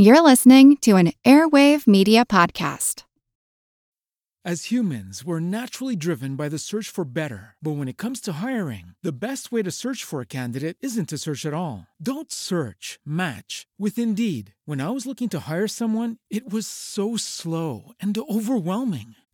You're listening to an Airwave Media Podcast. As humans, we're naturally driven by the search for better. But when it comes to hiring, the best way to search for a candidate isn't to search at all. Don't search, match with Indeed. When I was looking to hire someone, it was so slow and overwhelming.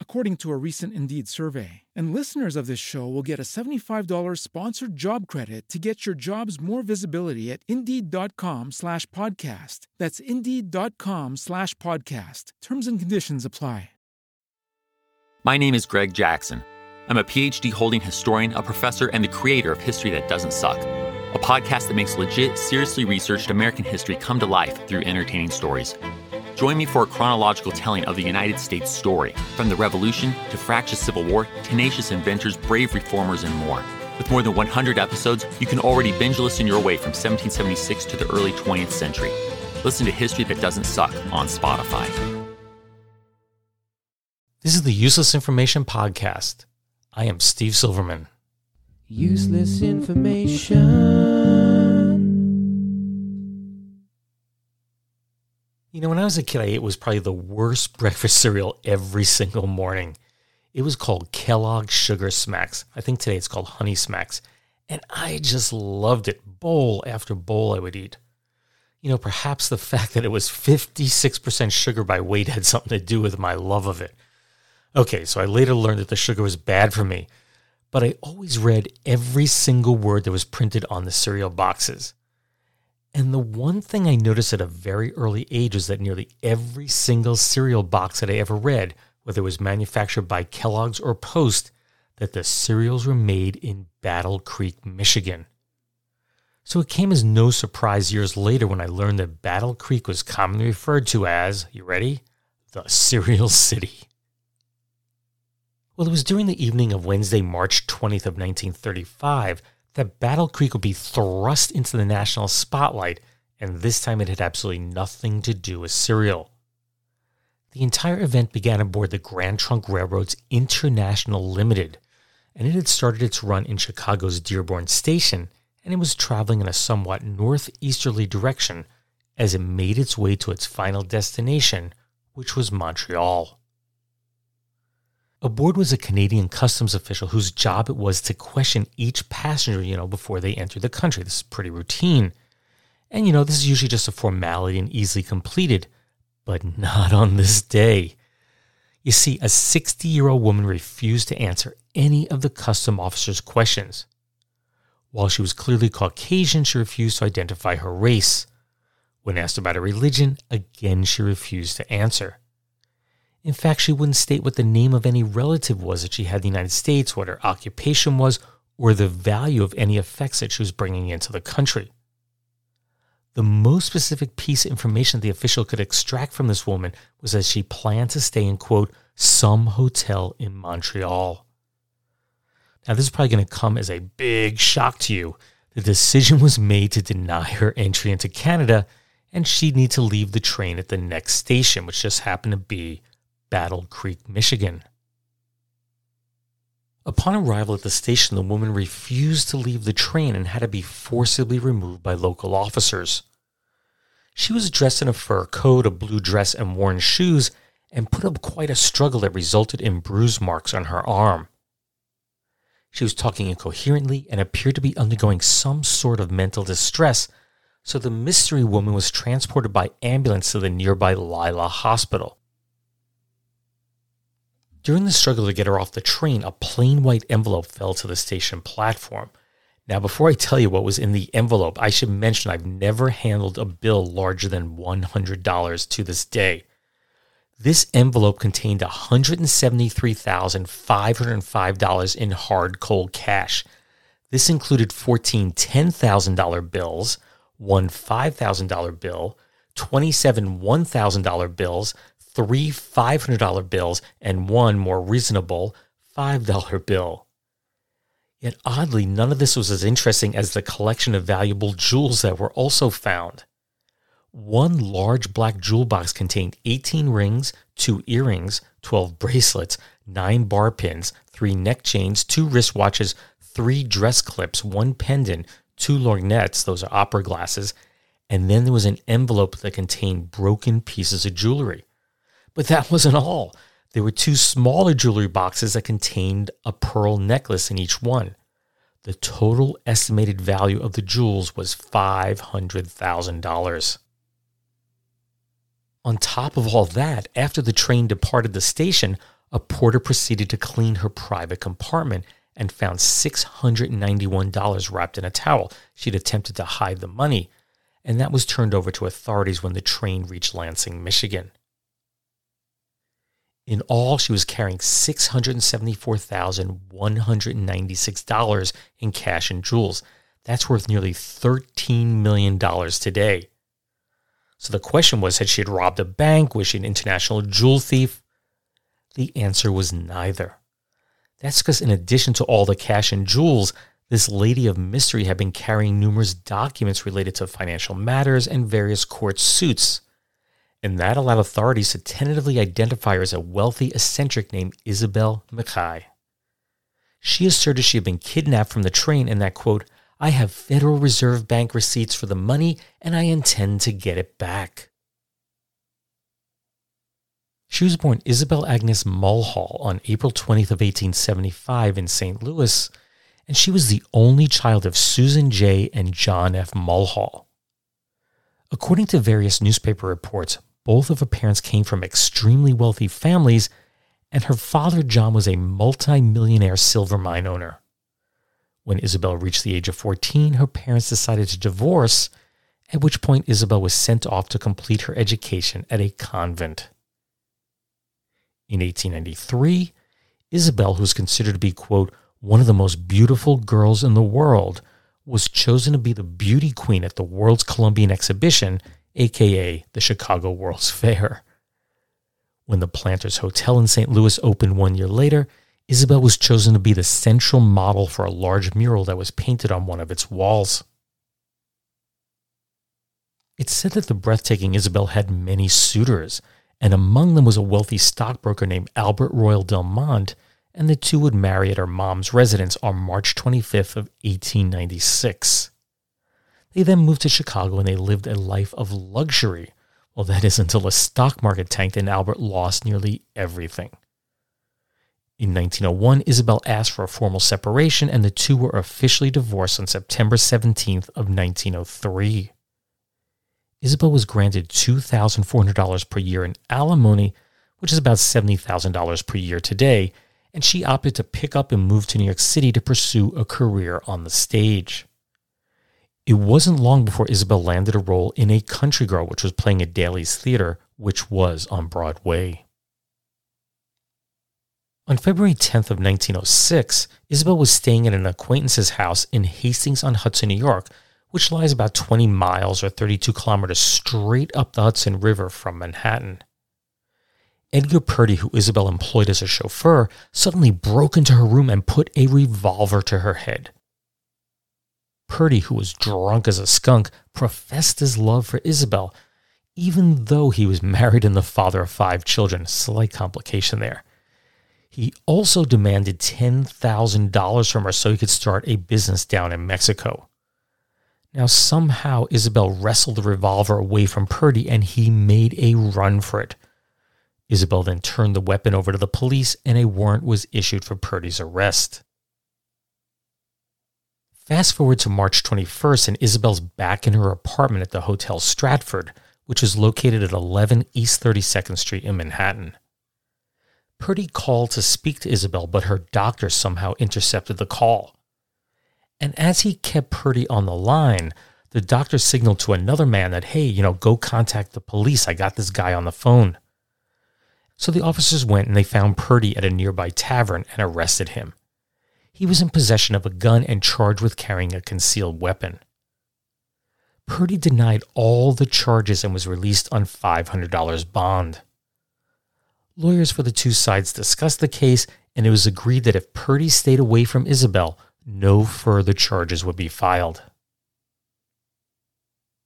according to a recent Indeed survey. And listeners of this show will get a $75 sponsored job credit to get your jobs more visibility at Indeed.com slash podcast. That's Indeed.com slash podcast. Terms and conditions apply. My name is Greg Jackson. I'm a PhD holding historian, a professor, and the creator of History That Doesn't Suck, a podcast that makes legit, seriously researched American history come to life through entertaining stories. Join me for a chronological telling of the United States story, from the Revolution to fractious Civil War, tenacious inventors, brave reformers, and more. With more than 100 episodes, you can already binge listen your way from 1776 to the early 20th century. Listen to History That Doesn't Suck on Spotify. This is the Useless Information Podcast. I am Steve Silverman. Useless information. You know, when I was a kid, I ate was probably the worst breakfast cereal every single morning. It was called Kellogg's Sugar Smacks. I think today it's called Honey Smacks. And I just loved it. Bowl after bowl, I would eat. You know, perhaps the fact that it was 56% sugar by weight had something to do with my love of it. Okay, so I later learned that the sugar was bad for me, but I always read every single word that was printed on the cereal boxes. And the one thing I noticed at a very early age is that nearly every single cereal box that I ever read, whether it was manufactured by Kellogg's or Post, that the cereals were made in Battle Creek, Michigan. So it came as no surprise years later when I learned that Battle Creek was commonly referred to as, you ready? The Cereal City. Well, it was during the evening of Wednesday, March 20th of 1935 that Battle Creek would be thrust into the national spotlight, and this time it had absolutely nothing to do with cereal. The entire event began aboard the Grand Trunk Railroad's International Limited, and it had started its run in Chicago's Dearborn Station, and it was traveling in a somewhat northeasterly direction as it made its way to its final destination, which was Montreal. Aboard was a Canadian customs official whose job it was to question each passenger, you know, before they entered the country. This is pretty routine. And, you know, this is usually just a formality and easily completed, but not on this day. You see, a 60 year old woman refused to answer any of the custom officer's questions. While she was clearly Caucasian, she refused to identify her race. When asked about her religion, again she refused to answer. In fact, she wouldn't state what the name of any relative was that she had in the United States, what her occupation was, or the value of any effects that she was bringing into the country. The most specific piece of information the official could extract from this woman was that she planned to stay in, quote, some hotel in Montreal. Now, this is probably going to come as a big shock to you. The decision was made to deny her entry into Canada, and she'd need to leave the train at the next station, which just happened to be Battle Creek, Michigan. Upon arrival at the station, the woman refused to leave the train and had to be forcibly removed by local officers. She was dressed in a fur coat, a blue dress, and worn shoes, and put up quite a struggle that resulted in bruise marks on her arm. She was talking incoherently and appeared to be undergoing some sort of mental distress, so the mystery woman was transported by ambulance to the nearby Leila Hospital. During the struggle to get her off the train, a plain white envelope fell to the station platform. Now, before I tell you what was in the envelope, I should mention I've never handled a bill larger than $100 to this day. This envelope contained $173,505 in hard cold cash. This included 14 $10,000 bills, one $5,000 bill, 27 $1,000 bills, three $500 bills, and one more reasonable $5 bill. Yet oddly, none of this was as interesting as the collection of valuable jewels that were also found. One large black jewel box contained 18 rings, two earrings, 12 bracelets, nine bar pins, three neck chains, two wristwatches, three dress clips, one pendant, two lorgnettes, those are opera glasses, and then there was an envelope that contained broken pieces of jewelry. But that wasn't all. There were two smaller jewelry boxes that contained a pearl necklace in each one. The total estimated value of the jewels was $500,000. On top of all that, after the train departed the station, a porter proceeded to clean her private compartment and found $691 wrapped in a towel. She'd attempted to hide the money, and that was turned over to authorities when the train reached Lansing, Michigan. In all, she was carrying $674,196 in cash and jewels. That's worth nearly $13 million today. So the question was had she had robbed a bank? Was she an international jewel thief? The answer was neither. That's because, in addition to all the cash and jewels, this lady of mystery had been carrying numerous documents related to financial matters and various court suits. And that allowed authorities to tentatively identify her as a wealthy eccentric named Isabel Mackay. She asserted she had been kidnapped from the train and that, quote, I have Federal Reserve Bank receipts for the money and I intend to get it back. She was born Isabel Agnes Mulhall on April 20th of 1875 in St. Louis and she was the only child of Susan J. and John F. Mulhall. According to various newspaper reports, both of her parents came from extremely wealthy families, and her father, John, was a multi-millionaire silver mine owner. When Isabel reached the age of 14, her parents decided to divorce, at which point Isabel was sent off to complete her education at a convent. In 1893, Isabel, who was considered to be, quote, one of the most beautiful girls in the world, was chosen to be the beauty queen at the World's Columbian Exhibition, aka the Chicago World's Fair. When the Planters Hotel in St. Louis opened one year later, Isabel was chosen to be the central model for a large mural that was painted on one of its walls. It's said that the breathtaking Isabel had many suitors, and among them was a wealthy stockbroker named Albert Royal Delmont and the two would marry at her mom's residence on March 25th of 1896. They then moved to Chicago and they lived a life of luxury. Well, that is until the stock market tanked and Albert lost nearly everything. In 1901, Isabel asked for a formal separation and the two were officially divorced on September 17th of 1903. Isabel was granted $2,400 per year in alimony, which is about $70,000 per year today, and she opted to pick up and move to New York City to pursue a career on the stage. It wasn't long before Isabel landed a role in A Country Girl, which was playing at Daly's Theater, which was on Broadway. On February 10th of 1906, Isabel was staying at an acquaintance's house in Hastings on Hudson, New York, which lies about 20 miles or 32 kilometers straight up the Hudson River from Manhattan. Edgar Purdy, who Isabel employed as a chauffeur, suddenly broke into her room and put a revolver to her head. Purdy, who was drunk as a skunk, professed his love for Isabel, even though he was married and the father of five children. Slight complication there. He also demanded $10,000 from her so he could start a business down in Mexico. Now, somehow, Isabel wrestled the revolver away from Purdy and he made a run for it. Isabel then turned the weapon over to the police and a warrant was issued for Purdy's arrest. Fast forward to March 21st, and Isabel's back in her apartment at the Hotel Stratford, which is located at 11 East 32nd Street in Manhattan. Purdy called to speak to Isabel, but her doctor somehow intercepted the call. And as he kept Purdy on the line, the doctor signaled to another man that, hey, you know, go contact the police. I got this guy on the phone. So the officers went and they found Purdy at a nearby tavern and arrested him. He was in possession of a gun and charged with carrying a concealed weapon. Purdy denied all the charges and was released on $500 bond. Lawyers for the two sides discussed the case, and it was agreed that if Purdy stayed away from Isabel, no further charges would be filed.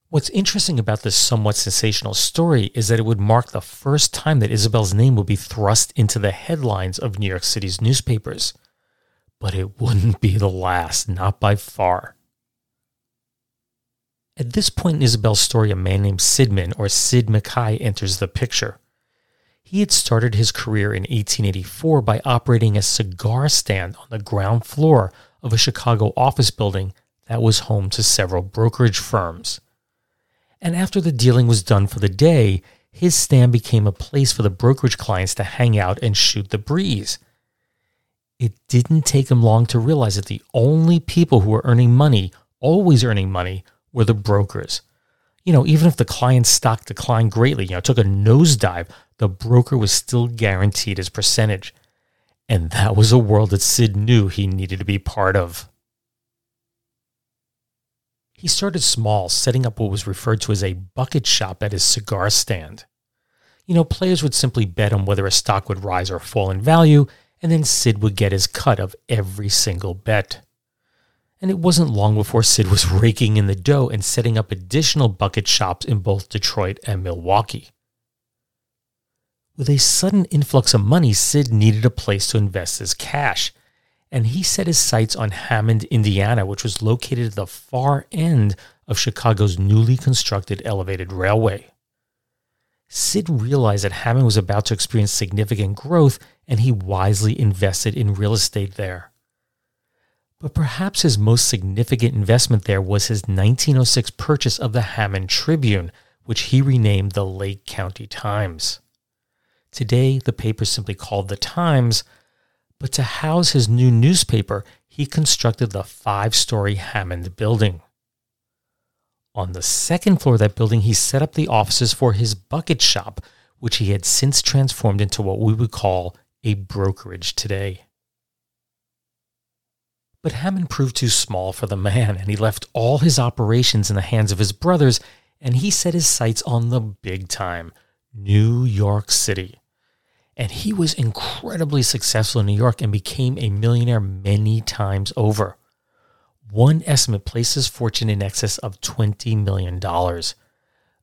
What's interesting about this somewhat sensational story is that it would mark the first time that Isabel's name would be thrust into the headlines of New York City's newspapers. But it wouldn't be the last, not by far. At this point in Isabel's story, a man named Sidman, or Sid Mackay, enters the picture. He had started his career in 1884 by operating a cigar stand on the ground floor of a Chicago office building that was home to several brokerage firms and after the dealing was done for the day, his stand became a place for the brokerage clients to hang out and shoot the breeze. It didn't take him long to realize that the only people who were earning money, always earning money, were the brokers. You know, even if the client's stock declined greatly, you know, took a nosedive, the broker was still guaranteed his percentage. And that was a world that Sid knew he needed to be part of. He started small, setting up what was referred to as a bucket shop at his cigar stand. You know, players would simply bet on whether a stock would rise or fall in value, and then Sid would get his cut of every single bet. And it wasn't long before Sid was raking in the dough and setting up additional bucket shops in both Detroit and Milwaukee. With a sudden influx of money, Sid needed a place to invest his cash, and he set his sights on Hammond, Indiana, which was located at the far end of Chicago's newly constructed elevated railway. Sid realized that Hammond was about to experience significant growth, and he wisely invested in real estate there. But perhaps his most significant investment there was his 1906 purchase of the Hammond Tribune, which he renamed the Lake County Times. Today, the paper is simply called the Times, but to house his new newspaper, he constructed the five story Hammond building. On the second floor of that building, he set up the offices for his bucket shop, which he had since transformed into what we would call a brokerage today. But Hammond proved too small for the man, and he left all his operations in the hands of his brothers, and he set his sights on the big time New York City and he was incredibly successful in New York and became a millionaire many times over. One estimate places his fortune in excess of $20 million.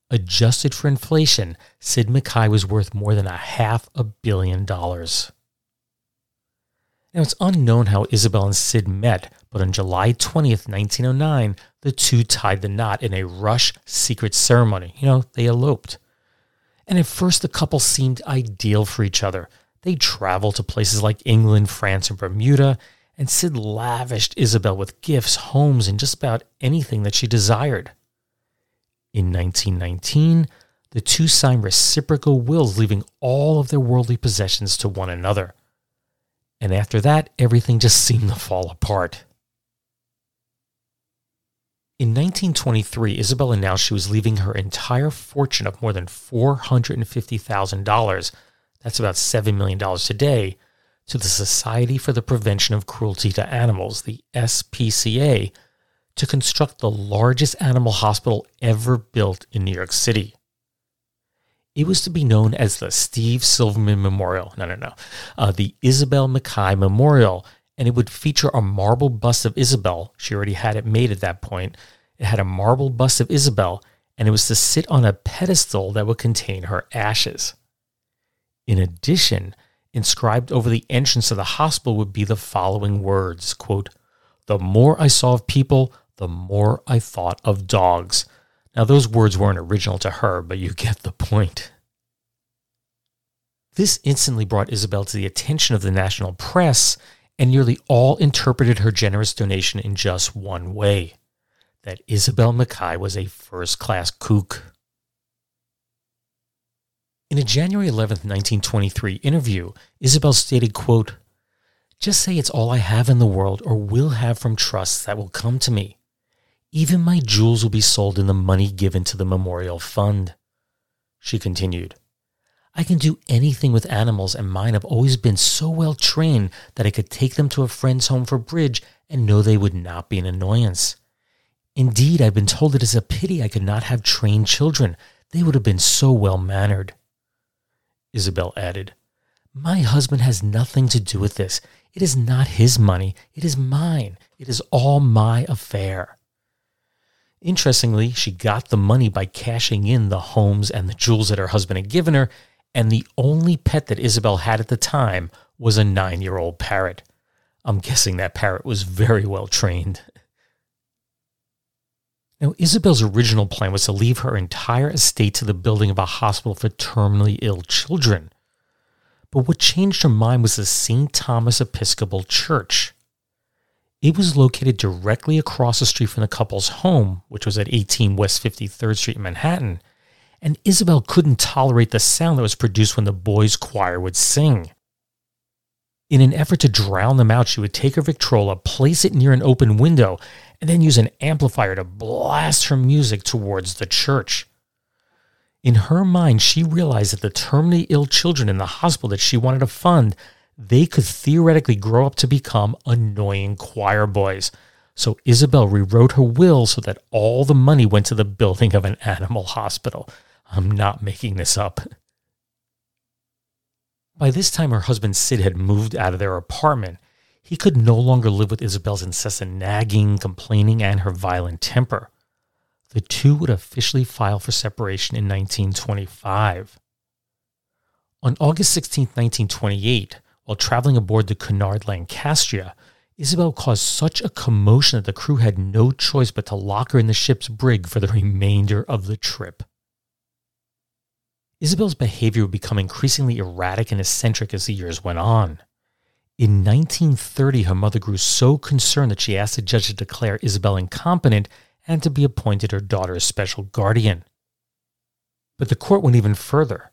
Adjusted for inflation, Sid Mackay was worth more than a half a billion dollars. Now, it's unknown how Isabel and Sid met, but on July 20th, 1909, the two tied the knot in a rush secret ceremony. You know, they eloped. And at first, the couple seemed ideal for each other. They traveled to places like England, France, and Bermuda, and Sid lavished Isabel with gifts, homes, and just about anything that she desired. In 1919, the two signed reciprocal wills, leaving all of their worldly possessions to one another. And after that, everything just seemed to fall apart. In 1923, Isabel announced she was leaving her entire fortune of more than $450,000, that's about $7 million today, to the Society for the Prevention of Cruelty to Animals, the SPCA, to construct the largest animal hospital ever built in New York City. It was to be known as the Steve Silverman Memorial. No, no, no. Uh, the Isabel Mackay Memorial and it would feature a marble bust of Isabel. She already had it made at that point. It had a marble bust of Isabel, and it was to sit on a pedestal that would contain her ashes. In addition, inscribed over the entrance of the hospital would be the following words quote, The more I saw of people, the more I thought of dogs. Now, those words weren't original to her, but you get the point. This instantly brought Isabel to the attention of the national press and nearly all interpreted her generous donation in just one way that Isabel Mackay was a first class kook. In a January 11, 1923 interview, Isabel stated, quote, Just say it's all I have in the world or will have from trusts that will come to me. Even my jewels will be sold in the money given to the memorial fund. She continued, I can do anything with animals, and mine have always been so well trained that I could take them to a friend's home for bridge and know they would not be an annoyance. Indeed, I've been told it is a pity I could not have trained children. They would have been so well mannered. Isabel added, My husband has nothing to do with this. It is not his money, it is mine. It is all my affair. Interestingly, she got the money by cashing in the homes and the jewels that her husband had given her, and the only pet that Isabel had at the time was a nine year old parrot. I'm guessing that parrot was very well trained. Now, Isabel's original plan was to leave her entire estate to the building of a hospital for terminally ill children. But what changed her mind was the St. Thomas Episcopal Church. It was located directly across the street from the couple's home, which was at 18 West 53rd Street in Manhattan, and Isabel couldn't tolerate the sound that was produced when the boys' choir would sing. In an effort to drown them out, she would take her Victrola, place it near an open window, and then use an amplifier to blast her music towards the church. In her mind, she realized that the terminally ill children in the hospital that she wanted to fund, they could theoretically grow up to become annoying choir boys. So Isabel rewrote her will so that all the money went to the building of an animal hospital. I'm not making this up. By this time, her husband Sid had moved out of their apartment. He could no longer live with Isabel's incessant nagging, complaining, and her violent temper. The two would officially file for separation in 1925. On August 16, 1928, while traveling aboard the Cunard Lancastria, Isabel caused such a commotion that the crew had no choice but to lock her in the ship's brig for the remainder of the trip. Isabel's behavior would become increasingly erratic and eccentric as the years went on. In 1930, her mother grew so concerned that she asked the judge to declare Isabel incompetent and to be appointed her daughter's special guardian. But the court went even further.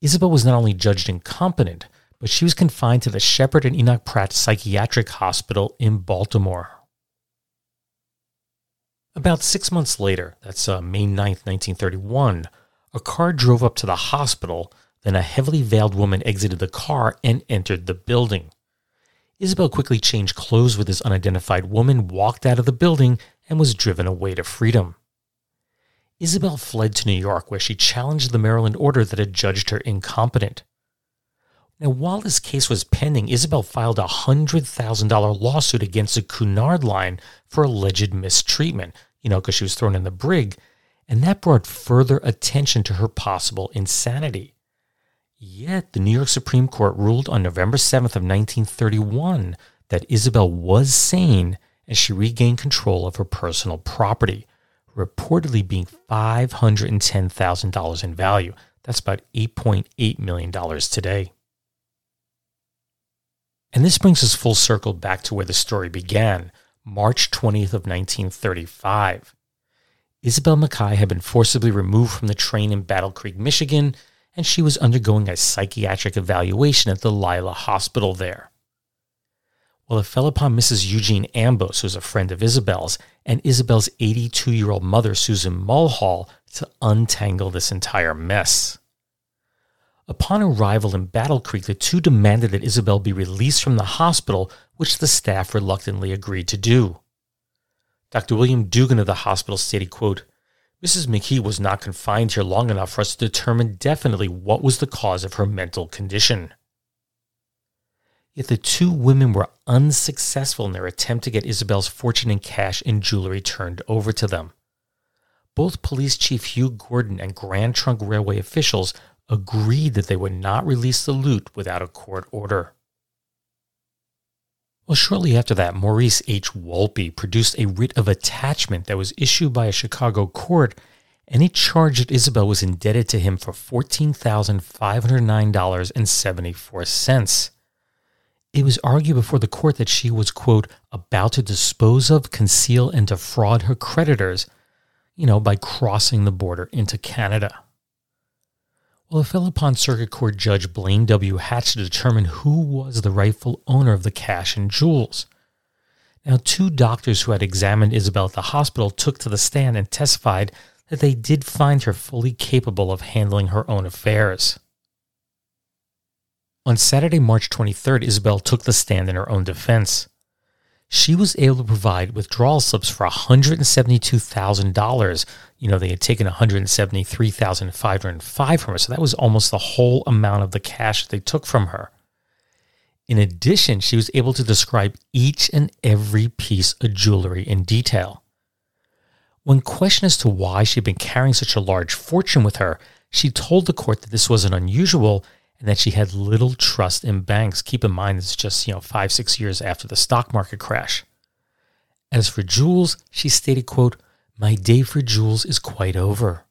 Isabel was not only judged incompetent, but she was confined to the Sheppard and Enoch Pratt Psychiatric Hospital in Baltimore. About six months later, that's uh, May 9, 1931, a car drove up to the hospital, then a heavily veiled woman exited the car and entered the building. Isabel quickly changed clothes with this unidentified woman, walked out of the building, and was driven away to freedom. Isabel fled to New York, where she challenged the Maryland order that had judged her incompetent. Now, while this case was pending, Isabel filed a $100,000 lawsuit against the Cunard line for alleged mistreatment, you know, because she was thrown in the brig, and that brought further attention to her possible insanity. Yet the New York Supreme Court ruled on November 7th of 1931 that Isabel was sane and she regained control of her personal property, reportedly being $510,000 in value. That's about $8.8 million today. And this brings us full circle back to where the story began, March 20th of 1935. Isabel Mackay had been forcibly removed from the train in Battle Creek, Michigan, and she was undergoing a psychiatric evaluation at the Leila Hospital there. Well, it fell upon Mrs. Eugene Ambos, who's a friend of Isabel's, and Isabel's 82 year old mother, Susan Mulhall, to untangle this entire mess. Upon arrival in Battle Creek, the two demanded that Isabel be released from the hospital, which the staff reluctantly agreed to do. Dr. William Dugan of the hospital stated, quote, Mrs. McKee was not confined here long enough for us to determine definitely what was the cause of her mental condition. Yet the two women were unsuccessful in their attempt to get Isabel's fortune in cash and jewelry turned over to them. Both Police Chief Hugh Gordon and Grand Trunk Railway officials agreed that they would not release the loot without a court order. Well, shortly after that, Maurice H. Wolpe produced a writ of attachment that was issued by a Chicago court, and it charged that Isabel was indebted to him for $14,509.74. It was argued before the court that she was, quote, about to dispose of, conceal, and defraud her creditors, you know, by crossing the border into Canada. Well, fell upon Circuit Court Judge Blaine W. Hatch to determine who was the rightful owner of the cash and jewels. Now, two doctors who had examined Isabel at the hospital took to the stand and testified that they did find her fully capable of handling her own affairs. On Saturday, March 23rd, Isabel took the stand in her own defense. She was able to provide withdrawal slips for $172,000. You know, they had taken 173,505 from her. So that was almost the whole amount of the cash they took from her. In addition, she was able to describe each and every piece of jewelry in detail. When questioned as to why she had been carrying such a large fortune with her, she told the court that this wasn't unusual and that she had little trust in banks. Keep in mind, it's just, you know, five, six years after the stock market crash. As for jewels, she stated, quote, My day for jewels is quite over.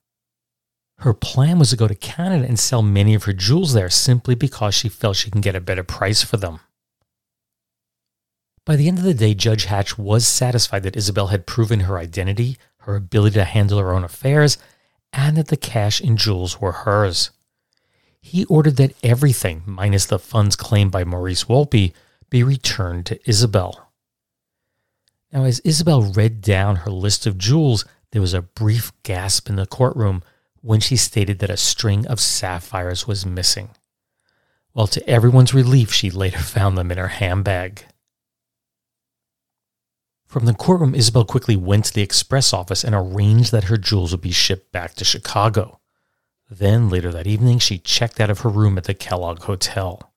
Her plan was to go to Canada and sell many of her jewels there simply because she felt she can get a better price for them. By the end of the day, Judge Hatch was satisfied that Isabel had proven her identity, her ability to handle her own affairs, and that the cash and jewels were hers he ordered that everything, minus the funds claimed by Maurice Wolpe, be returned to Isabel. Now, as Isabel read down her list of jewels, there was a brief gasp in the courtroom when she stated that a string of sapphires was missing. Well, to everyone's relief, she later found them in her handbag. From the courtroom, Isabel quickly went to the express office and arranged that her jewels would be shipped back to Chicago. Then, later that evening, she checked out of her room at the Kellogg Hotel.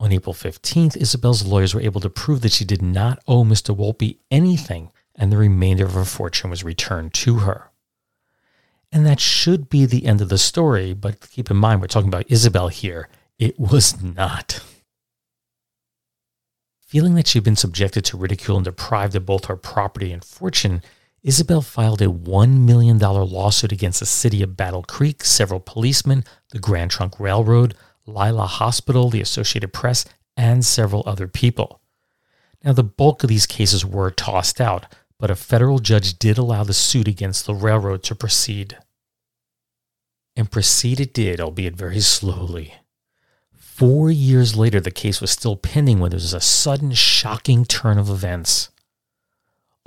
On April 15th, Isabel's lawyers were able to prove that she did not owe Mr. Wolpe anything and the remainder of her fortune was returned to her. And that should be the end of the story, but keep in mind we're talking about Isabel here. It was not. Feeling that she had been subjected to ridicule and deprived of both her property and fortune, Isabel filed a $1 million lawsuit against the city of Battle Creek, several policemen, the Grand Trunk Railroad, Leila Hospital, the Associated Press, and several other people. Now, the bulk of these cases were tossed out, but a federal judge did allow the suit against the railroad to proceed. And proceed it did, albeit very slowly. Four years later, the case was still pending when there was a sudden, shocking turn of events.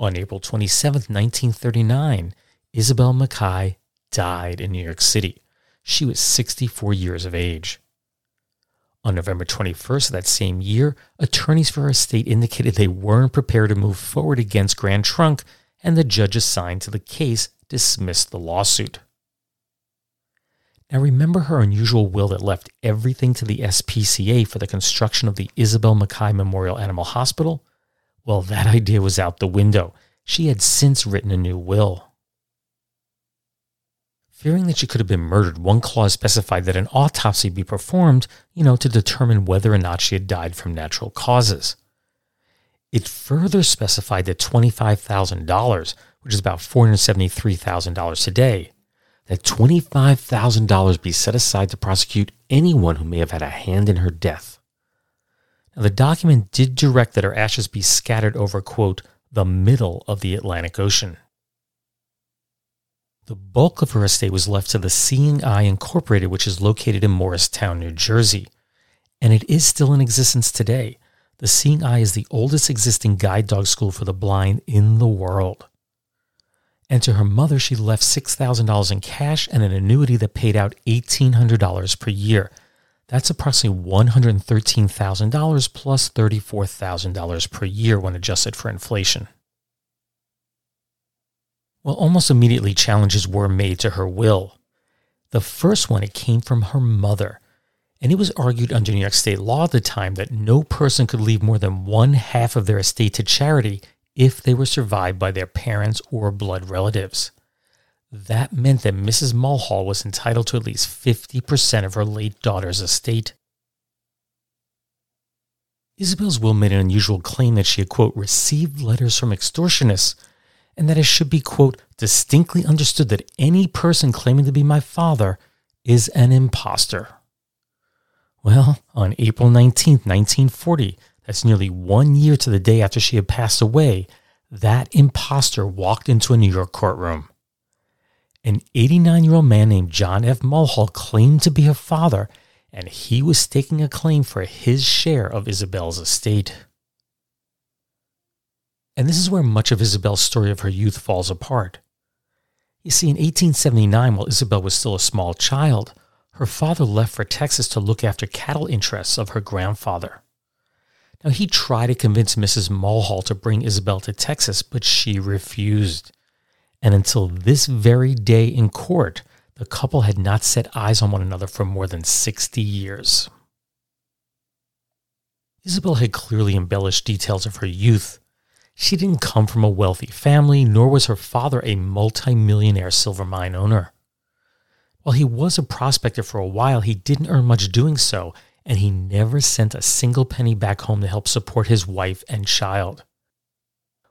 On April 27, 1939, Isabel Mackay died in New York City. She was 64 years of age. On November 21st of that same year, attorneys for her estate indicated they weren't prepared to move forward against Grand Trunk, and the judge assigned to the case dismissed the lawsuit. Now, remember her unusual will that left everything to the SPCA for the construction of the Isabel Mackay Memorial Animal Hospital? Well, that idea was out the window. She had since written a new will. Fearing that she could have been murdered, one clause specified that an autopsy be performed, you know, to determine whether or not she had died from natural causes. It further specified that $25,000, which is about $473,000 today, that $25,000 be set aside to prosecute anyone who may have had a hand in her death. Now, the document did direct that her ashes be scattered over, quote, the middle of the Atlantic Ocean. The bulk of her estate was left to the Seeing Eye Incorporated, which is located in Morristown, New Jersey. And it is still in existence today. The Seeing Eye is the oldest existing guide dog school for the blind in the world. And to her mother, she left $6,000 in cash and an annuity that paid out $1,800 per year. That's approximately $113,000 plus $34,000 per year when adjusted for inflation. Well, almost immediately challenges were made to her will. The first one, it came from her mother, and it was argued under New York state law at the time that no person could leave more than one half of their estate to charity if they were survived by their parents or blood relatives. That meant that Mrs. Mulhall was entitled to at least 50% of her late daughter's estate. Isabel's will made an unusual claim that she had, quote, received letters from extortionists, and that it should be, quote, distinctly understood that any person claiming to be my father is an impostor. Well, on April 19, 1940, that's nearly one year to the day after she had passed away, that impostor walked into a New York courtroom. An 89 year old man named John F. Mulhall claimed to be her father, and he was staking a claim for his share of Isabel's estate. And this is where much of Isabel's story of her youth falls apart. You see, in 1879, while Isabel was still a small child, her father left for Texas to look after cattle interests of her grandfather. Now, he tried to convince Mrs. Mulhall to bring Isabel to Texas, but she refused. And until this very day in court, the couple had not set eyes on one another for more than 60 years. Isabel had clearly embellished details of her youth. She didn't come from a wealthy family, nor was her father a multimillionaire silver mine owner. While he was a prospector for a while, he didn't earn much doing so, and he never sent a single penny back home to help support his wife and child.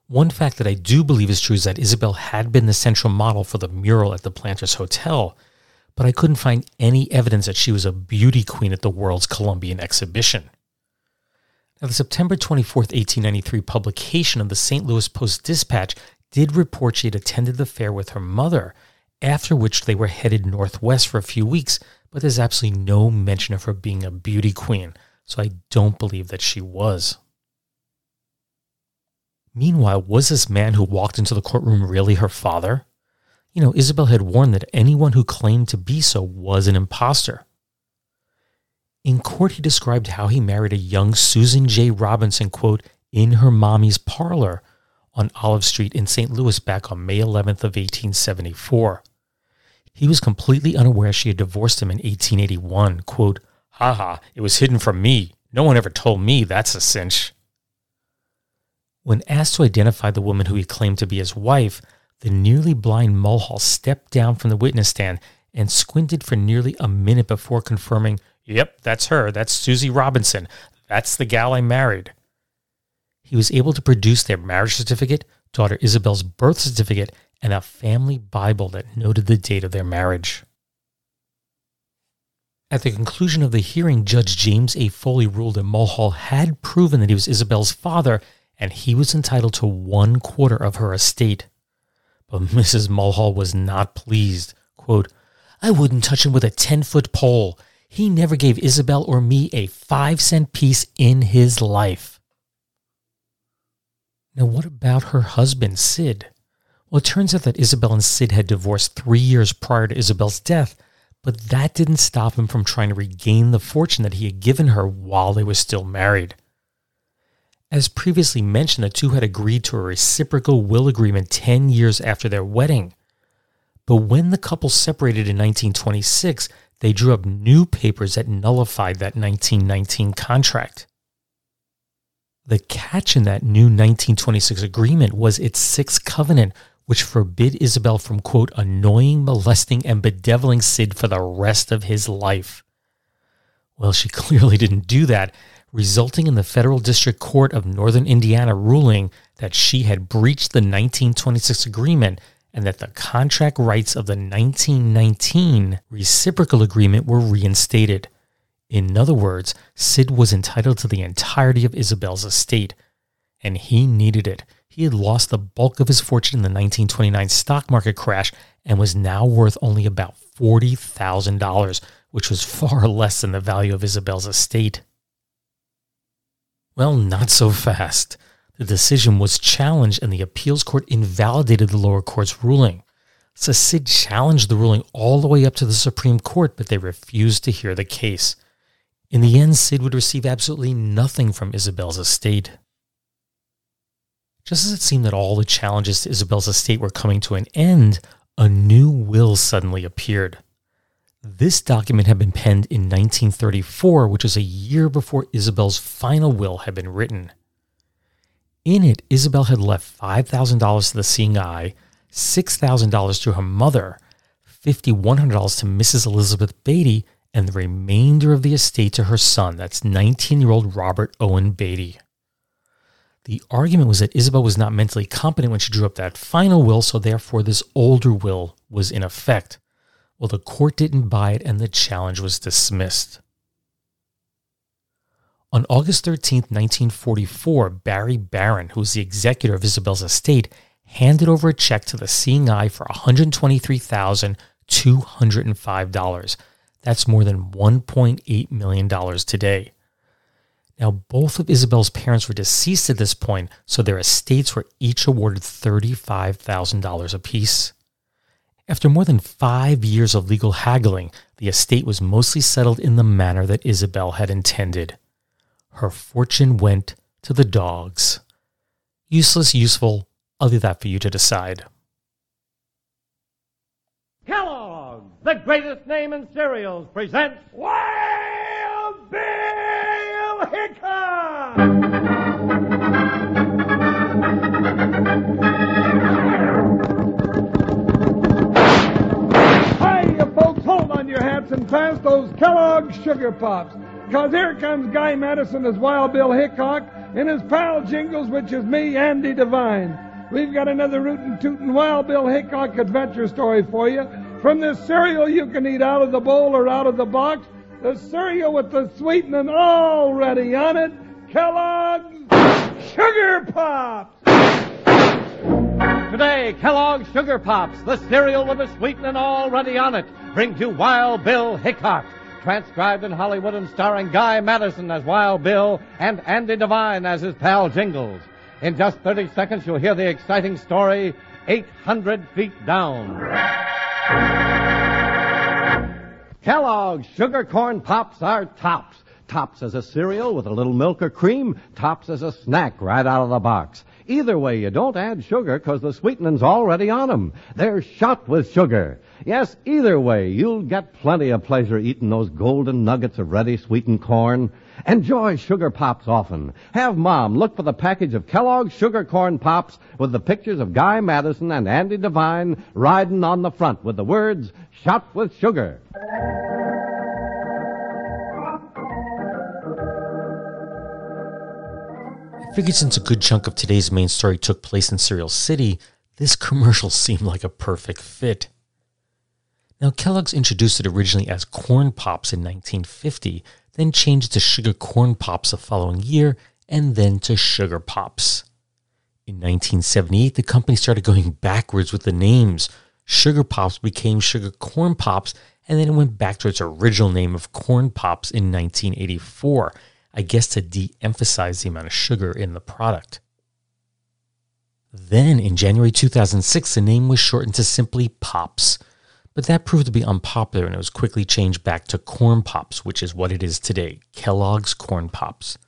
One fact that I do believe is true is that Isabel had been the central model for the mural at the Planters Hotel, but I couldn't find any evidence that she was a beauty queen at the World's Columbian Exhibition. Now, the September 24, 1893 publication of the St. Louis Post Dispatch did report she had attended the fair with her mother, after which they were headed northwest for a few weeks, but there's absolutely no mention of her being a beauty queen, so I don't believe that she was. Meanwhile, was this man who walked into the courtroom really her father? You know, Isabel had warned that anyone who claimed to be so was an impostor. In court, he described how he married a young Susan J. Robinson, quote, in her mommy's parlor on Olive Street in St. Louis back on May 11th of 1874. He was completely unaware she had divorced him in 1881. Quote, haha, it was hidden from me. No one ever told me that's a cinch. When asked to identify the woman who he claimed to be his wife, the nearly blind Mulhall stepped down from the witness stand and squinted for nearly a minute before confirming, Yep, that's her. That's Susie Robinson. That's the gal I married. He was able to produce their marriage certificate, daughter Isabel's birth certificate, and a family Bible that noted the date of their marriage. At the conclusion of the hearing, Judge James A. Foley ruled that Mulhall had proven that he was Isabel's father and he was entitled to one quarter of her estate. But Mrs. Mulhall was not pleased. Quote, I wouldn't touch him with a 10 foot pole. He never gave Isabel or me a five cent piece in his life. Now, what about her husband, Sid? Well, it turns out that Isabel and Sid had divorced three years prior to Isabel's death, but that didn't stop him from trying to regain the fortune that he had given her while they were still married. As previously mentioned, the two had agreed to a reciprocal will agreement 10 years after their wedding. But when the couple separated in 1926, they drew up new papers that nullified that 1919 contract. The catch in that new 1926 agreement was its sixth covenant, which forbid Isabel from, quote, annoying, molesting, and bedeviling Sid for the rest of his life. Well, she clearly didn't do that, resulting in the Federal District Court of Northern Indiana ruling that she had breached the 1926 agreement and that the contract rights of the 1919 reciprocal agreement were reinstated. In other words, Sid was entitled to the entirety of Isabel's estate, and he needed it. He had lost the bulk of his fortune in the 1929 stock market crash and was now worth only about $40,000, which was far less than the value of Isabel's estate. Well, not so fast. The decision was challenged and the appeals court invalidated the lower court's ruling. So Sid challenged the ruling all the way up to the Supreme Court, but they refused to hear the case. In the end, Sid would receive absolutely nothing from Isabel's estate. Just as it seemed that all the challenges to Isabel's estate were coming to an end, a new will suddenly appeared. This document had been penned in 1934, which is a year before Isabel's final will had been written. In it, Isabel had left $5,000 to the seeing eye, $6,000 to her mother, $5,100 to Mrs. Elizabeth Beatty, and the remainder of the estate to her son, that's 19 year old Robert Owen Beatty. The argument was that Isabel was not mentally competent when she drew up that final will, so therefore this older will was in effect. Well, the court didn't buy it and the challenge was dismissed. On August 13, 1944, Barry Barron, who was the executor of Isabel's estate, handed over a check to the Seeing Eye for $123,205. That's more than $1.8 million today. Now, both of Isabel's parents were deceased at this point, so their estates were each awarded $35,000 apiece. After more than five years of legal haggling, the estate was mostly settled in the manner that Isabel had intended. her fortune went to the dogs. Useless, useful, I'll leave that for you to decide. Kellogg's, the greatest name in cereals, presents Wild Bill Hickok! And pass those Kellogg's Sugar Pops. Because here comes Guy Madison as Wild Bill Hickok and his pal Jingles, which is me, Andy Devine. We've got another rootin' tootin' Wild Bill Hickok adventure story for you. From this cereal you can eat out of the bowl or out of the box, the cereal with the sweetening already on it, Kellogg's Sugar Pops! Today, Kellogg's Sugar Pops, the cereal with the sweetening already on it, brings you Wild Bill Hickok. Transcribed in Hollywood and starring Guy Madison as Wild Bill and Andy Devine as his pal Jingles. In just 30 seconds, you'll hear the exciting story 800 Feet Down. Kellogg's Sugar Corn Pops are tops. Tops as a cereal with a little milk or cream, tops as a snack right out of the box. Either way, you don't add sugar because the sweetening's already on 'em. They're shot with sugar. Yes, either way, you'll get plenty of pleasure eating those golden nuggets of ready sweetened corn. Enjoy Sugar Pops often. Have Mom look for the package of Kellogg's Sugar Corn Pops with the pictures of Guy Madison and Andy Devine riding on the front with the words, Shot with Sugar. I figured since a good chunk of today's main story took place in Cereal City, this commercial seemed like a perfect fit. Now, Kellogg's introduced it originally as Corn Pops in 1950, then changed it to Sugar Corn Pops the following year, and then to Sugar Pops. In 1978, the company started going backwards with the names. Sugar Pops became Sugar Corn Pops, and then it went back to its original name of Corn Pops in 1984, I guess to de emphasize the amount of sugar in the product. Then, in January 2006, the name was shortened to simply Pops, but that proved to be unpopular and it was quickly changed back to Corn Pops, which is what it is today Kellogg's Corn Pops.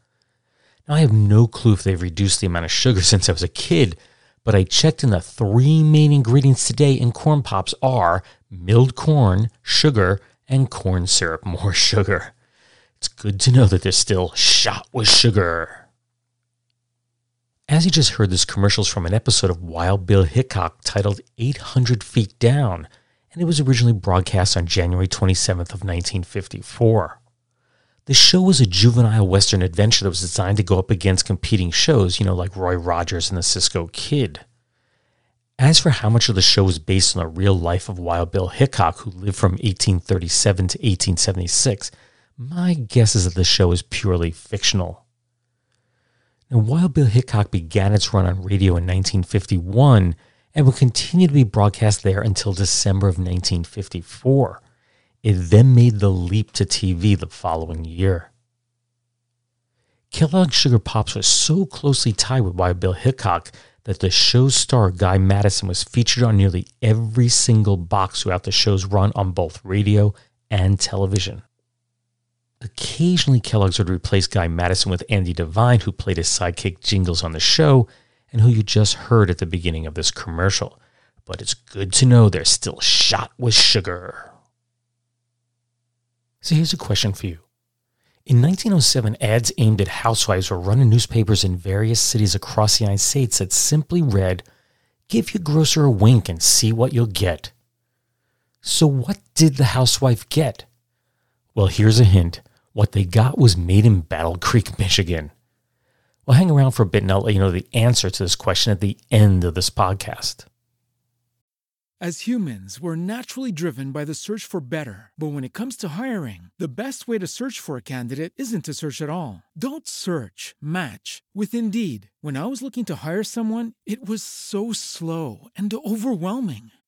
Now, I have no clue if they've reduced the amount of sugar since I was a kid, but I checked and the three main ingredients today in Corn Pops are milled corn, sugar, and corn syrup, more sugar. It's good to know that they're still shot with sugar. As you just heard, this commercial is from an episode of Wild Bill Hickok titled 800 Feet Down, and it was originally broadcast on January 27th of 1954. The show was a juvenile western adventure that was designed to go up against competing shows, you know, like Roy Rogers and the Cisco Kid. As for how much of the show was based on the real life of Wild Bill Hickok, who lived from 1837 to 1876, my guess is that the show is purely fictional. Now, Wild Bill Hickok began its run on radio in 1951 and would continue to be broadcast there until December of 1954. It then made the leap to TV the following year. Kellogg's Sugar Pops was so closely tied with Wild Bill Hickok that the show's star Guy Madison was featured on nearly every single box throughout the show's run on both radio and television. Occasionally, Kellogg's would replace Guy Madison with Andy Devine, who played his sidekick Jingles on the show, and who you just heard at the beginning of this commercial. But it's good to know they're still shot with sugar. So here's a question for you. In 1907, ads aimed at housewives were run in newspapers in various cities across the United States that simply read, Give your grocer a wink and see what you'll get. So, what did the housewife get? Well, here's a hint. What they got was made in Battle Creek, Michigan. Well, hang around for a bit and I'll let you know the answer to this question at the end of this podcast. As humans, we're naturally driven by the search for better. But when it comes to hiring, the best way to search for a candidate isn't to search at all. Don't search, match with Indeed. When I was looking to hire someone, it was so slow and overwhelming.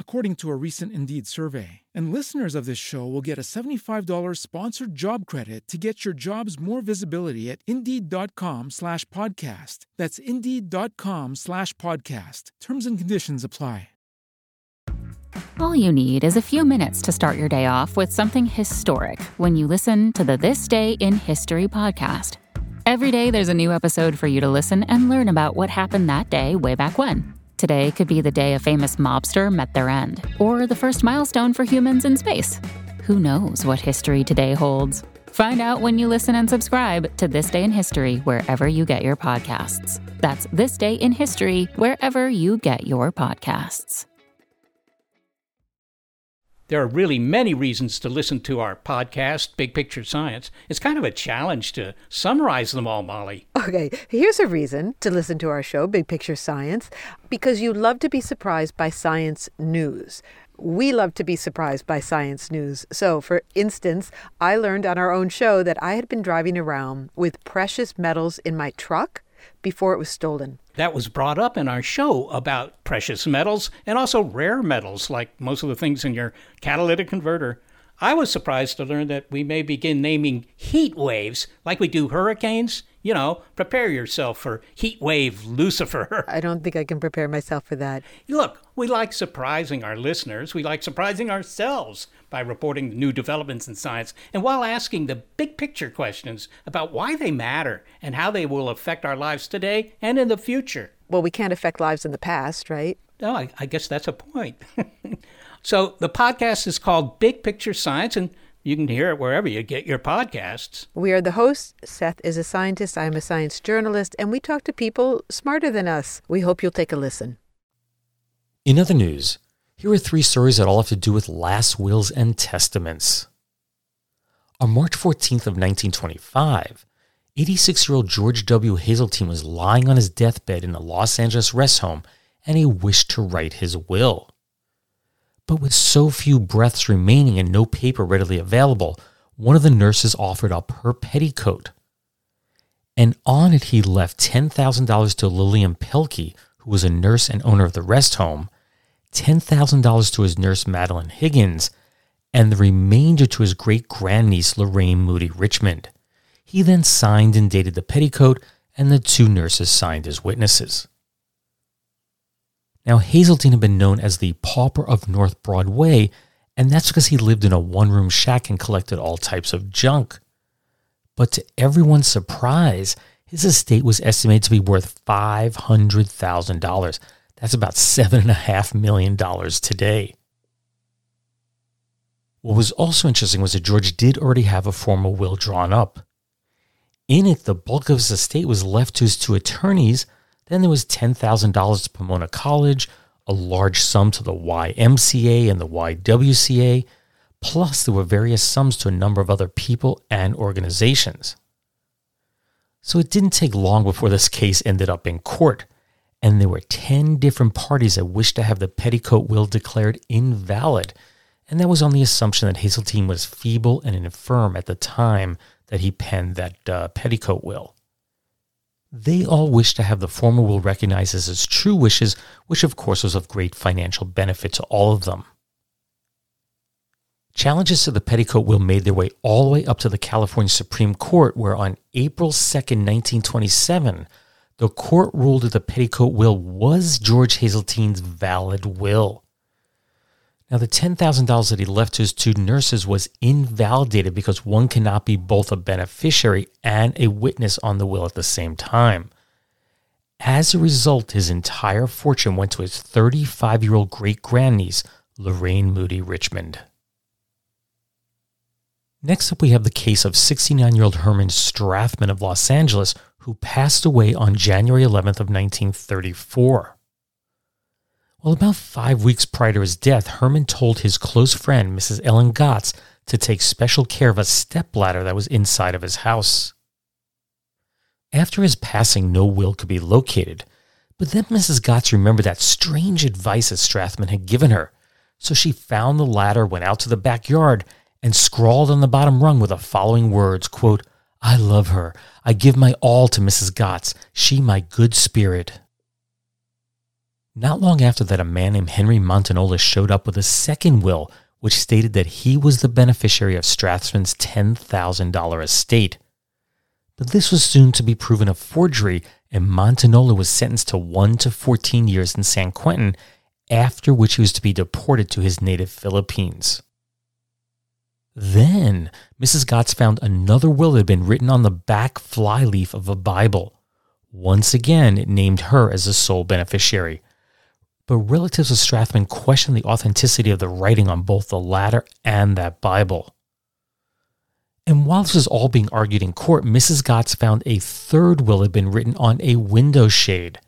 according to a recent Indeed survey. And listeners of this show will get a $75 sponsored job credit to get your jobs more visibility at Indeed.com slash podcast. That's Indeed.com slash podcast. Terms and conditions apply. All you need is a few minutes to start your day off with something historic when you listen to the This Day in History podcast. Every day, there's a new episode for you to listen and learn about what happened that day way back when. Today could be the day a famous mobster met their end, or the first milestone for humans in space. Who knows what history today holds? Find out when you listen and subscribe to This Day in History wherever you get your podcasts. That's This Day in History wherever you get your podcasts. There are really many reasons to listen to our podcast, Big Picture Science. It's kind of a challenge to summarize them all, Molly. Okay, here's a reason to listen to our show, Big Picture Science, because you love to be surprised by science news. We love to be surprised by science news. So, for instance, I learned on our own show that I had been driving around with precious metals in my truck before it was stolen. That was brought up in our show about precious metals and also rare metals, like most of the things in your catalytic converter. I was surprised to learn that we may begin naming heat waves like we do hurricanes. You know, prepare yourself for heat wave Lucifer. I don't think I can prepare myself for that. Look, we like surprising our listeners. We like surprising ourselves by reporting the new developments in science and while asking the big picture questions about why they matter and how they will affect our lives today and in the future. Well, we can't affect lives in the past, right? Oh, I, I guess that's a point. so the podcast is called Big Picture Science, and you can hear it wherever you get your podcasts. We are the hosts. Seth is a scientist, I'm a science journalist, and we talk to people smarter than us. We hope you'll take a listen. In other news, here are three stories that all have to do with last wills and testaments. On March 14th of 1925, 86-year-old George W. Hazeltine was lying on his deathbed in a Los Angeles rest home and he wished to write his will. But with so few breaths remaining and no paper readily available, one of the nurses offered up her petticoat. And on it he left $10,000 to Lillian Pelkey, who was a nurse and owner of the rest home, $10,000 to his nurse Madeline Higgins, and the remainder to his great grandniece Lorraine Moody Richmond. He then signed and dated the petticoat, and the two nurses signed as witnesses. Now, Hazeltine had been known as the pauper of North Broadway, and that's because he lived in a one room shack and collected all types of junk. But to everyone's surprise, his estate was estimated to be worth $500,000. That's about $7.5 million today. What was also interesting was that George did already have a formal will drawn up. In it, the bulk of his estate was left to his two attorneys then there was $10,000 to Pomona College, a large sum to the YMCA and the YWCA, plus there were various sums to a number of other people and organizations. So it didn't take long before this case ended up in court, and there were 10 different parties that wished to have the petticoat will declared invalid, and that was on the assumption that Hazeltine was feeble and infirm at the time that he penned that uh, petticoat will. They all wished to have the former will recognized as his true wishes, which of course was of great financial benefit to all of them. Challenges to the petticoat will made their way all the way up to the California Supreme Court, where on April 2nd, 1927, the court ruled that the petticoat will was George Hazeltine's valid will. Now, the $10,000 that he left to his two nurses was invalidated because one cannot be both a beneficiary and a witness on the will at the same time. As a result, his entire fortune went to his 35 year old great grandniece, Lorraine Moody Richmond. Next up, we have the case of 69 year old Herman Strathman of Los Angeles, who passed away on January 11th of 1934. Well, about five weeks prior to his death, Herman told his close friend, Mrs. Ellen Gotts, to take special care of a stepladder that was inside of his house. After his passing, no will could be located, but then Mrs. Gotts remembered that strange advice that Strathman had given her So she found the ladder, went out to the backyard, and scrawled on the bottom rung with the following words quote, I love her. I give my all to Mrs. Gotts. She my good spirit. Not long after that, a man named Henry Montanola showed up with a second will, which stated that he was the beneficiary of Strathman's $10,000 estate. But this was soon to be proven a forgery, and Montanola was sentenced to 1 to 14 years in San Quentin, after which he was to be deported to his native Philippines. Then, Mrs. Gotts found another will that had been written on the back flyleaf of a Bible. Once again, it named her as the sole beneficiary. But relatives of Strathman questioned the authenticity of the writing on both the ladder and that Bible. And while this was all being argued in court, Mrs. Gotts found a third will had been written on a window shade.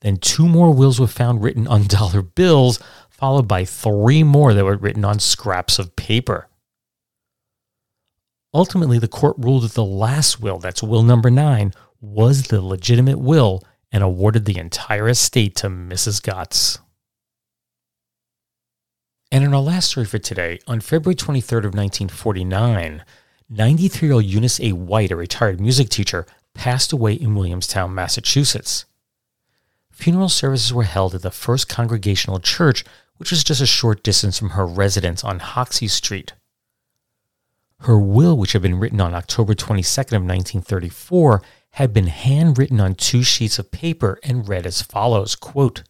Then two more wills were found written on dollar bills, followed by three more that were written on scraps of paper. Ultimately, the court ruled that the last will, that's will number nine, was the legitimate will and awarded the entire estate to Mrs. Gotts. And in our last story for today, on February 23rd of 1949, 93-year-old Eunice A. White, a retired music teacher, passed away in Williamstown, Massachusetts. Funeral services were held at the First Congregational Church, which was just a short distance from her residence on Hoxie Street. Her will, which had been written on October 22nd of 1934, had been handwritten on two sheets of paper and read as follows quote,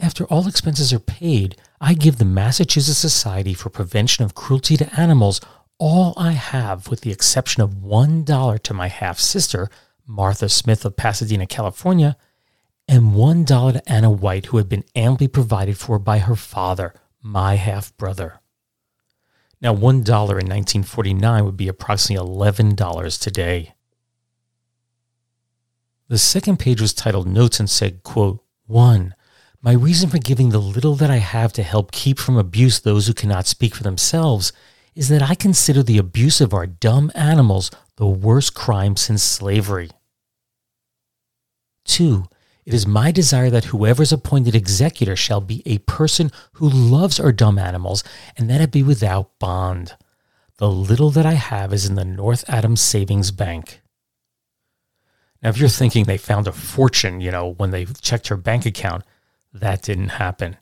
After all expenses are paid, I give the Massachusetts Society for Prevention of Cruelty to Animals all I have with the exception of one dollar to my half sister, Martha Smith of Pasadena, California, and one dollar to Anna White, who had been amply provided for by her father, my half brother. Now, $1 in 1949 would be approximately $11 today. The second page was titled Notes and said, quote, 1. My reason for giving the little that I have to help keep from abuse those who cannot speak for themselves is that I consider the abuse of our dumb animals the worst crime since slavery. 2. It is my desire that whoever is appointed executor shall be a person who loves our dumb animals, and that it be without bond. The little that I have is in the North Adams Savings Bank. Now, if you're thinking they found a fortune, you know, when they checked her bank account, that didn't happen.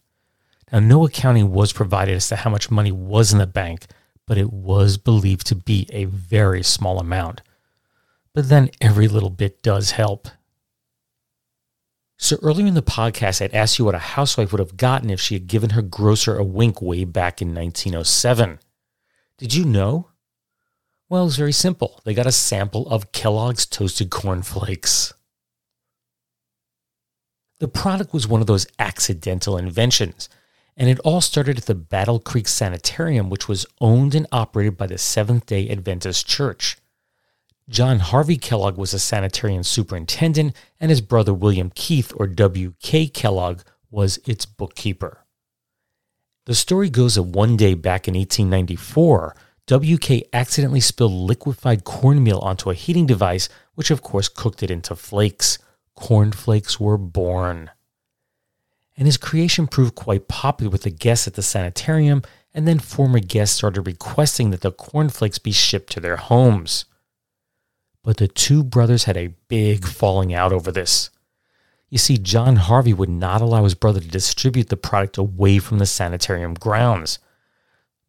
Now, no accounting was provided as to how much money was in the bank, but it was believed to be a very small amount. But then every little bit does help. So earlier in the podcast, I'd asked you what a housewife would have gotten if she had given her grocer a wink way back in 1907. Did you know? Well, it's very simple. They got a sample of Kellogg's Toasted Corn Flakes. The product was one of those accidental inventions, and it all started at the Battle Creek Sanitarium, which was owned and operated by the Seventh day Adventist Church. John Harvey Kellogg was a sanitarium superintendent, and his brother William Keith, or W.K. Kellogg, was its bookkeeper. The story goes that one day back in 1894, WK accidentally spilled liquefied cornmeal onto a heating device, which of course cooked it into flakes. Cornflakes were born. And his creation proved quite popular with the guests at the sanitarium, and then former guests started requesting that the cornflakes be shipped to their homes. But the two brothers had a big mm. falling out over this. You see, John Harvey would not allow his brother to distribute the product away from the sanitarium grounds.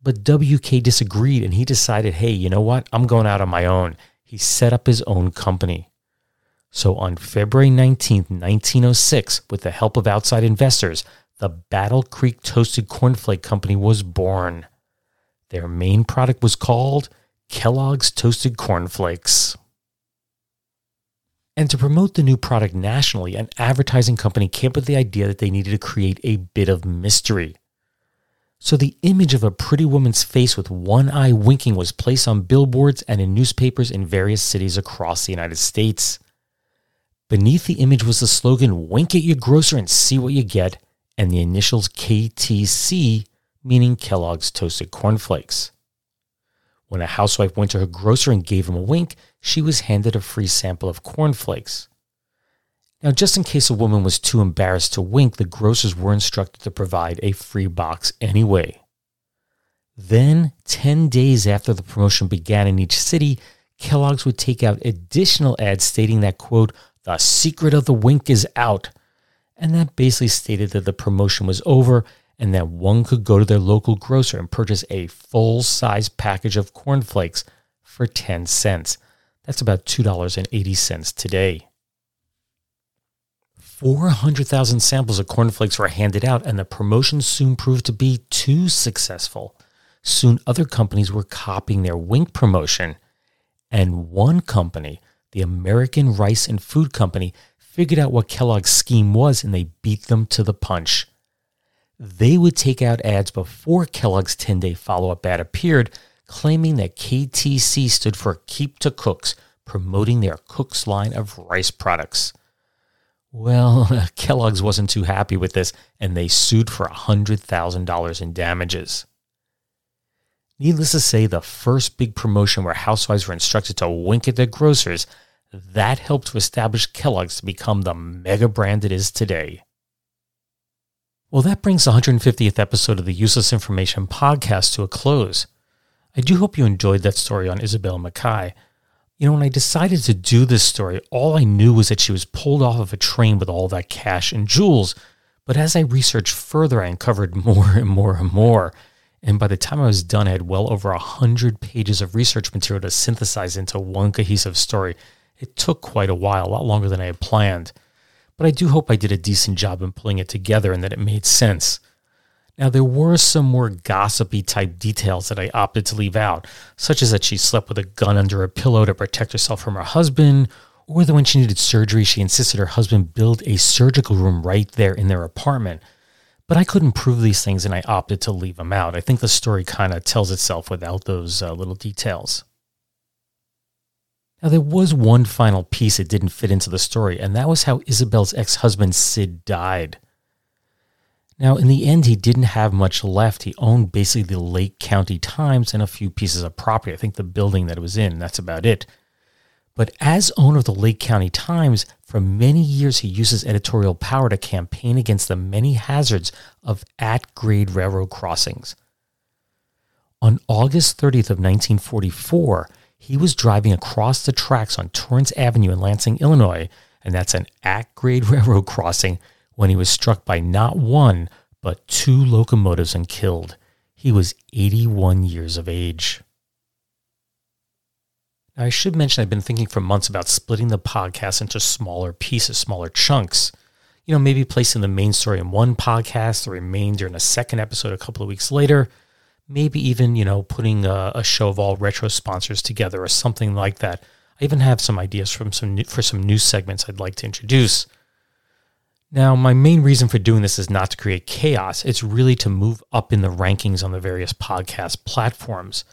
But WK disagreed and he decided, hey, you know what? I'm going out on my own. He set up his own company. So on February 19, 1906, with the help of outside investors, the Battle Creek Toasted Cornflake Company was born. Their main product was called Kellogg's Toasted Cornflakes. And to promote the new product nationally, an advertising company came up with the idea that they needed to create a bit of mystery. So the image of a pretty woman's face with one eye winking was placed on billboards and in newspapers in various cities across the United States. Beneath the image was the slogan, Wink at your grocer and see what you get, and the initials KTC, meaning Kellogg's Toasted Cornflakes. When a housewife went to her grocer and gave him a wink, she was handed a free sample of cornflakes. Now, just in case a woman was too embarrassed to wink, the grocers were instructed to provide a free box anyway. Then, 10 days after the promotion began in each city, Kellogg's would take out additional ads stating that, quote, the secret of the wink is out. And that basically stated that the promotion was over and that one could go to their local grocer and purchase a full size package of cornflakes for 10 cents. That's about $2.80 today. 400,000 samples of cornflakes were handed out, and the promotion soon proved to be too successful. Soon, other companies were copying their Wink promotion, and one company, the American Rice and Food Company, figured out what Kellogg's scheme was and they beat them to the punch. They would take out ads before Kellogg's 10 day follow up ad appeared, claiming that KTC stood for Keep to Cooks, promoting their Cooks line of rice products. Well, Kellogg's wasn't too happy with this and they sued for $100,000 in damages. Needless to say, the first big promotion where housewives were instructed to wink at their grocers, that helped to establish Kellogg's to become the mega brand it is today. Well, that brings the 150th episode of the Useless Information podcast to a close. I do hope you enjoyed that story on Isabel Mackay. You know, when I decided to do this story, all I knew was that she was pulled off of a train with all that cash and jewels. But as I researched further, I uncovered more and more and more. And by the time I was done, I had well over 100 pages of research material to synthesize into one cohesive story. It took quite a while, a lot longer than I had planned. But I do hope I did a decent job in pulling it together and that it made sense. Now, there were some more gossipy type details that I opted to leave out, such as that she slept with a gun under her pillow to protect herself from her husband, or that when she needed surgery, she insisted her husband build a surgical room right there in their apartment. But I couldn't prove these things and I opted to leave them out. I think the story kind of tells itself without those uh, little details. Now, there was one final piece that didn't fit into the story, and that was how Isabel's ex husband Sid died. Now, in the end, he didn't have much left. He owned basically the Lake County Times and a few pieces of property. I think the building that it was in, that's about it. But as owner of the Lake County Times, for many years he uses editorial power to campaign against the many hazards of at grade railroad crossings. On August 30th of 1944, he was driving across the tracks on Torrance Avenue in Lansing, Illinois, and that's an at grade railroad crossing when he was struck by not one, but two locomotives and killed. He was 81 years of age. Now, I should mention I've been thinking for months about splitting the podcast into smaller pieces, smaller chunks. You know, maybe placing the main story in one podcast, the remainder in a second episode a couple of weeks later. Maybe even, you know, putting a, a show of all retro sponsors together or something like that. I even have some ideas from some new, for some new segments I'd like to introduce. Now, my main reason for doing this is not to create chaos. It's really to move up in the rankings on the various podcast platforms.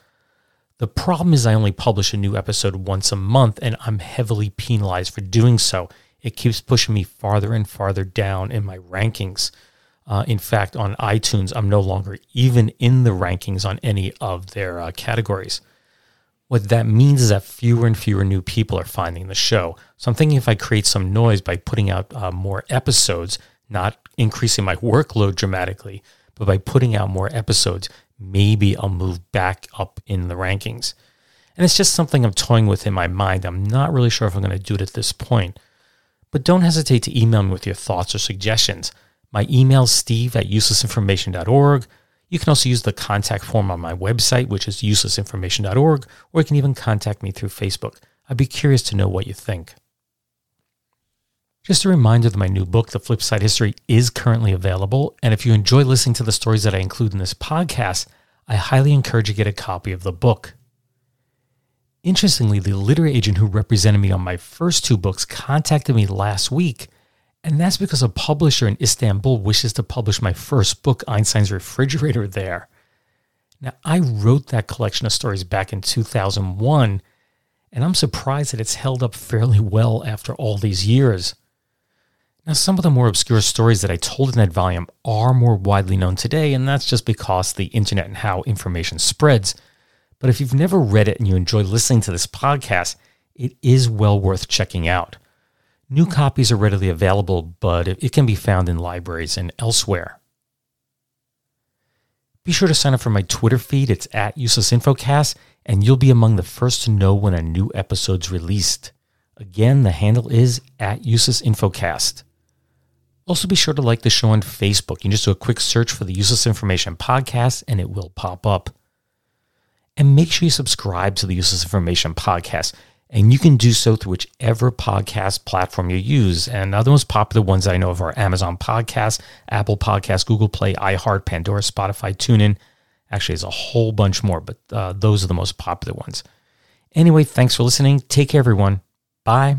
The problem is, I only publish a new episode once a month, and I'm heavily penalized for doing so. It keeps pushing me farther and farther down in my rankings. Uh, in fact, on iTunes, I'm no longer even in the rankings on any of their uh, categories. What that means is that fewer and fewer new people are finding the show. So I'm thinking if I create some noise by putting out uh, more episodes, not increasing my workload dramatically, but by putting out more episodes, maybe I'll move back up in the rankings. And it's just something I'm toying with in my mind. I'm not really sure if I'm going to do it at this point. But don't hesitate to email me with your thoughts or suggestions. My email is steve at uselessinformation.org. You can also use the contact form on my website, which is uselessinformation.org, or you can even contact me through Facebook. I'd be curious to know what you think. Just a reminder that my new book, The Flip Side History, is currently available. And if you enjoy listening to the stories that I include in this podcast, I highly encourage you to get a copy of the book. Interestingly, the literary agent who represented me on my first two books contacted me last week, and that's because a publisher in Istanbul wishes to publish my first book, Einstein's Refrigerator, there. Now, I wrote that collection of stories back in 2001, and I'm surprised that it's held up fairly well after all these years. Now, some of the more obscure stories that I told in that volume are more widely known today, and that's just because the internet and how information spreads. But if you've never read it and you enjoy listening to this podcast, it is well worth checking out. New copies are readily available, but it can be found in libraries and elsewhere. Be sure to sign up for my Twitter feed. It's at Useless Infocast, and you'll be among the first to know when a new episode's released. Again, the handle is at Useless Infocast. Also, be sure to like the show on Facebook. You can just do a quick search for the Useless Information Podcast, and it will pop up. And make sure you subscribe to the Useless Information Podcast. And you can do so through whichever podcast platform you use. And the most popular ones I know of are Amazon Podcasts, Apple Podcasts, Google Play, iHeart, Pandora, Spotify, TuneIn. Actually, there's a whole bunch more, but uh, those are the most popular ones. Anyway, thanks for listening. Take care, everyone. Bye.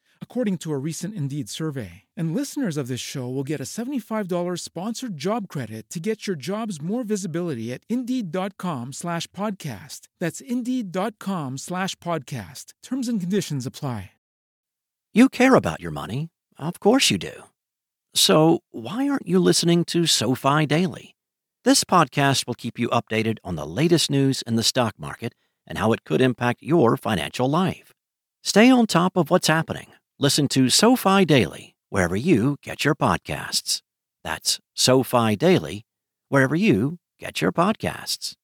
according to a recent Indeed survey. And listeners of this show will get a $75 sponsored job credit to get your jobs more visibility at Indeed.com slash podcast. That's Indeed.com slash podcast. Terms and conditions apply. You care about your money. Of course you do. So, why aren't you listening to SoFi Daily? This podcast will keep you updated on the latest news in the stock market and how it could impact your financial life. Stay on top of what's happening. Listen to SoFi Daily wherever you get your podcasts. That's SoFi Daily wherever you get your podcasts.